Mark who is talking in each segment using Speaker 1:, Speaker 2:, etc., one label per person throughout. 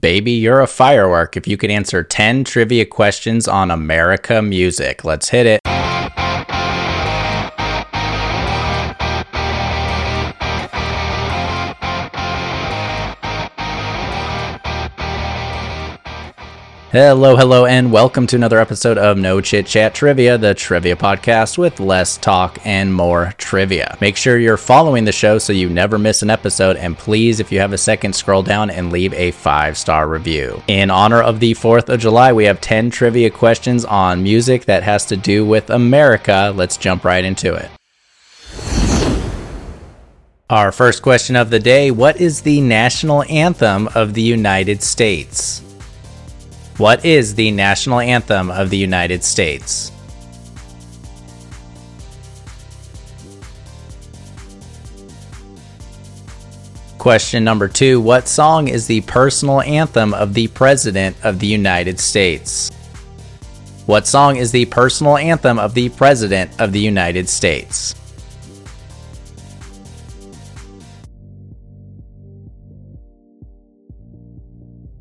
Speaker 1: Baby, you're a firework if you could answer 10 trivia questions on America music. Let's hit it. Hello, hello, and welcome to another episode of No Chit Chat Trivia, the trivia podcast with less talk and more trivia. Make sure you're following the show so you never miss an episode, and please, if you have a second, scroll down and leave a five star review. In honor of the 4th of July, we have 10 trivia questions on music that has to do with America. Let's jump right into it. Our first question of the day What is the national anthem of the United States? What is the national anthem of the United States? Question number two What song is the personal anthem of the President of the United States? What song is the personal anthem of the President of the United States?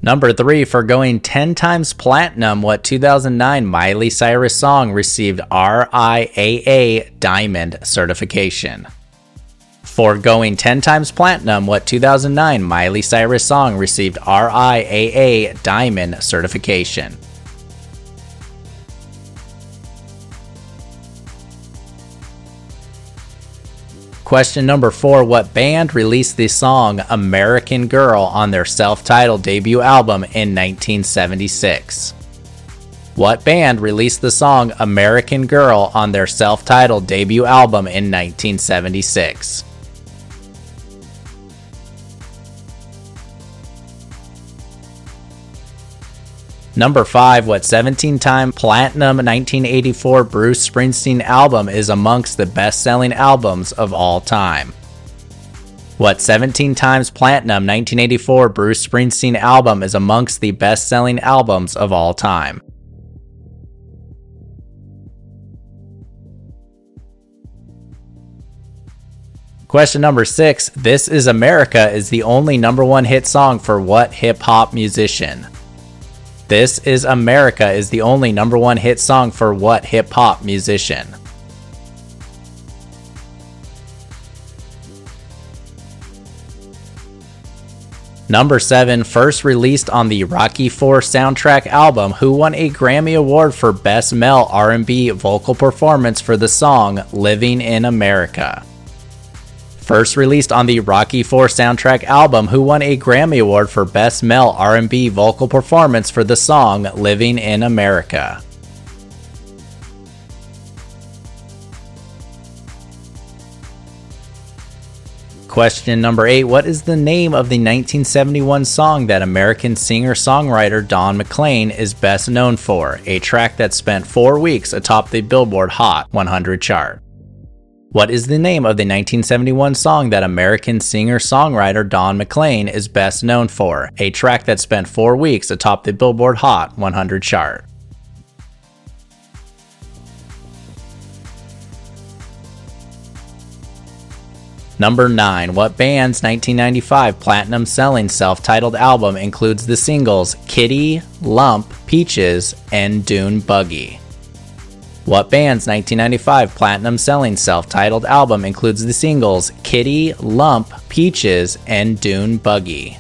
Speaker 1: Number three, for going 10 times platinum, what 2009 Miley Cyrus song received RIAA Diamond certification? For going 10 times platinum, what 2009 Miley Cyrus song received RIAA Diamond certification? Question number four What band released the song American Girl on their self titled debut album in 1976? What band released the song American Girl on their self titled debut album in 1976? Number 5, what 17 time platinum 1984 Bruce Springsteen album is amongst the best selling albums of all time? What 17 times platinum 1984 Bruce Springsteen album is amongst the best selling albums of all time? Question number six This is America is the only number one hit song for what hip hop musician? This is America is the only number one hit song for what hip hop musician? Number 7, first released on the Rocky 4 soundtrack album, who won a Grammy Award for Best Male R&B Vocal Performance for the song Living in America. First released on the Rocky IV soundtrack album, who won a Grammy Award for Best Male R&B Vocal Performance for the song Living in America. Question number 8 What is the name of the 1971 song that American singer songwriter Don McLean is best known for? A track that spent four weeks atop the Billboard Hot 100 chart. What is the name of the 1971 song that American singer songwriter Don McLean is best known for? A track that spent four weeks atop the Billboard Hot 100 chart. Number 9. What band's 1995 platinum selling self titled album includes the singles Kitty, Lump, Peaches, and Dune Buggy? What band's 1995 platinum selling self titled album includes the singles Kitty, Lump, Peaches, and Dune Buggy?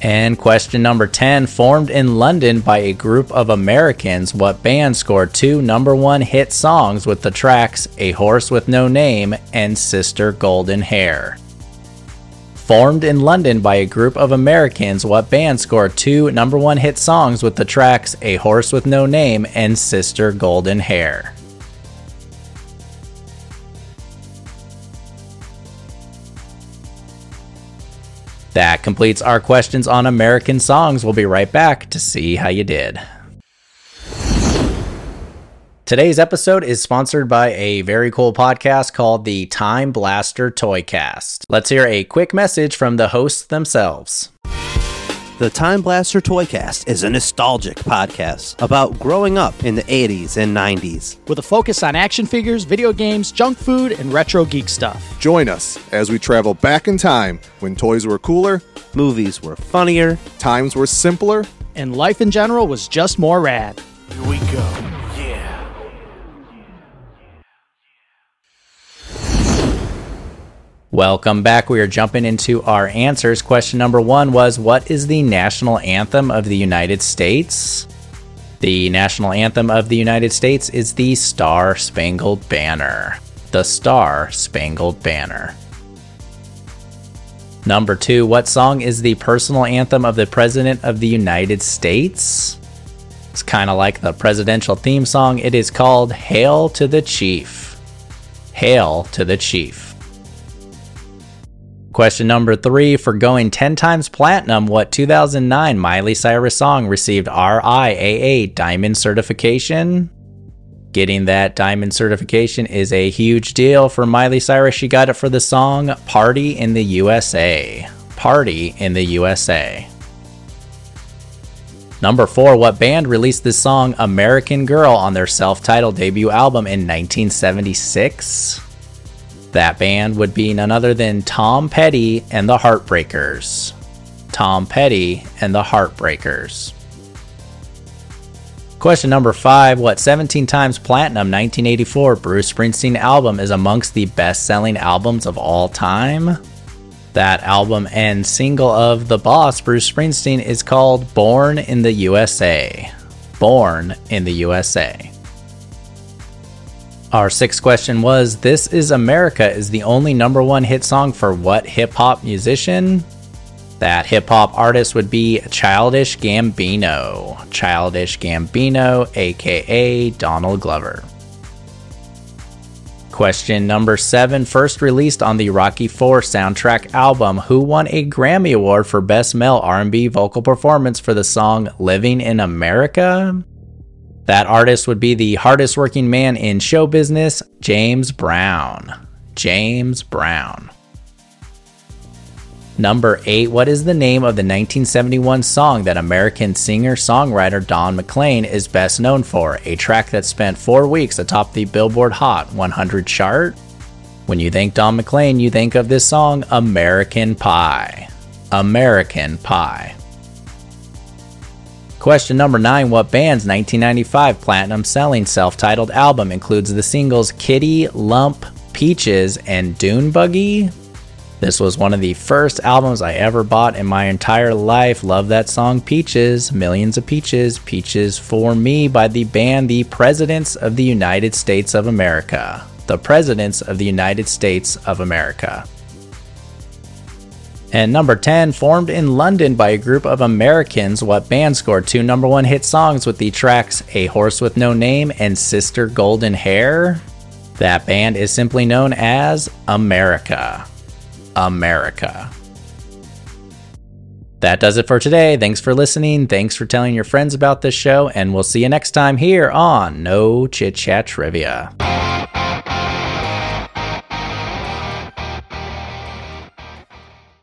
Speaker 1: And question number 10 Formed in London by a group of Americans, what band scored two number one hit songs with the tracks A Horse with No Name and Sister Golden Hair? Formed in London by a group of Americans, what band scored two number one hit songs with the tracks A Horse with No Name and Sister Golden Hair? That completes our questions on American songs. We'll be right back to see how you did. Today's episode is sponsored by a very cool podcast called the Time Blaster Toycast. Let's hear a quick message from the hosts themselves.
Speaker 2: The Time Blaster Toycast is a nostalgic podcast about growing up in the 80s and 90s.
Speaker 3: with a focus on action figures, video games, junk food, and retro geek stuff.
Speaker 4: Join us as we travel back in time when toys were cooler,
Speaker 2: Movies were funnier,
Speaker 4: times were simpler,
Speaker 3: And life in general was just more rad.
Speaker 5: Here we go.
Speaker 1: Welcome back. We are jumping into our answers. Question number one was What is the national anthem of the United States? The national anthem of the United States is the Star Spangled Banner. The Star Spangled Banner. Number two, what song is the personal anthem of the President of the United States? It's kind of like the presidential theme song. It is called Hail to the Chief. Hail to the Chief. Question number three For going 10 times platinum, what 2009 Miley Cyrus song received RIAA Diamond certification? Getting that diamond certification is a huge deal for Miley Cyrus. She got it for the song Party in the USA. Party in the USA. Number four, what band released the song American Girl on their self titled debut album in 1976? That band would be none other than Tom Petty and the Heartbreakers. Tom Petty and the Heartbreakers. Question number five What 17 times platinum 1984 Bruce Springsteen album is amongst the best selling albums of all time? That album and single of The Boss, Bruce Springsteen, is called Born in the USA. Born in the USA. Our sixth question was This is America is the only number one hit song for what hip hop musician? That hip hop artist would be Childish Gambino. Childish Gambino, aka Donald Glover. Question number seven, first released on the Rocky IV soundtrack album, who won a Grammy Award for Best Male R&B Vocal Performance for the song "Living in America"? That artist would be the hardest working man in show business, James Brown. James Brown. Number 8. What is the name of the 1971 song that American singer songwriter Don McLean is best known for? A track that spent four weeks atop the Billboard Hot 100 chart? When you think Don McLean, you think of this song, American Pie. American Pie. Question number 9 What band's 1995 platinum selling self titled album includes the singles Kitty, Lump, Peaches, and Dune Buggy? This was one of the first albums I ever bought in my entire life. Love that song Peaches, Millions of Peaches, Peaches for Me by the band The Presidents of the United States of America. The Presidents of the United States of America. And number 10, formed in London by a group of Americans, what band scored two number one hit songs with the tracks A Horse with No Name and Sister Golden Hair? That band is simply known as America. America. That does it for today. Thanks for listening. Thanks for telling your friends about this show, and we'll see you next time here on No Chit Chat Trivia.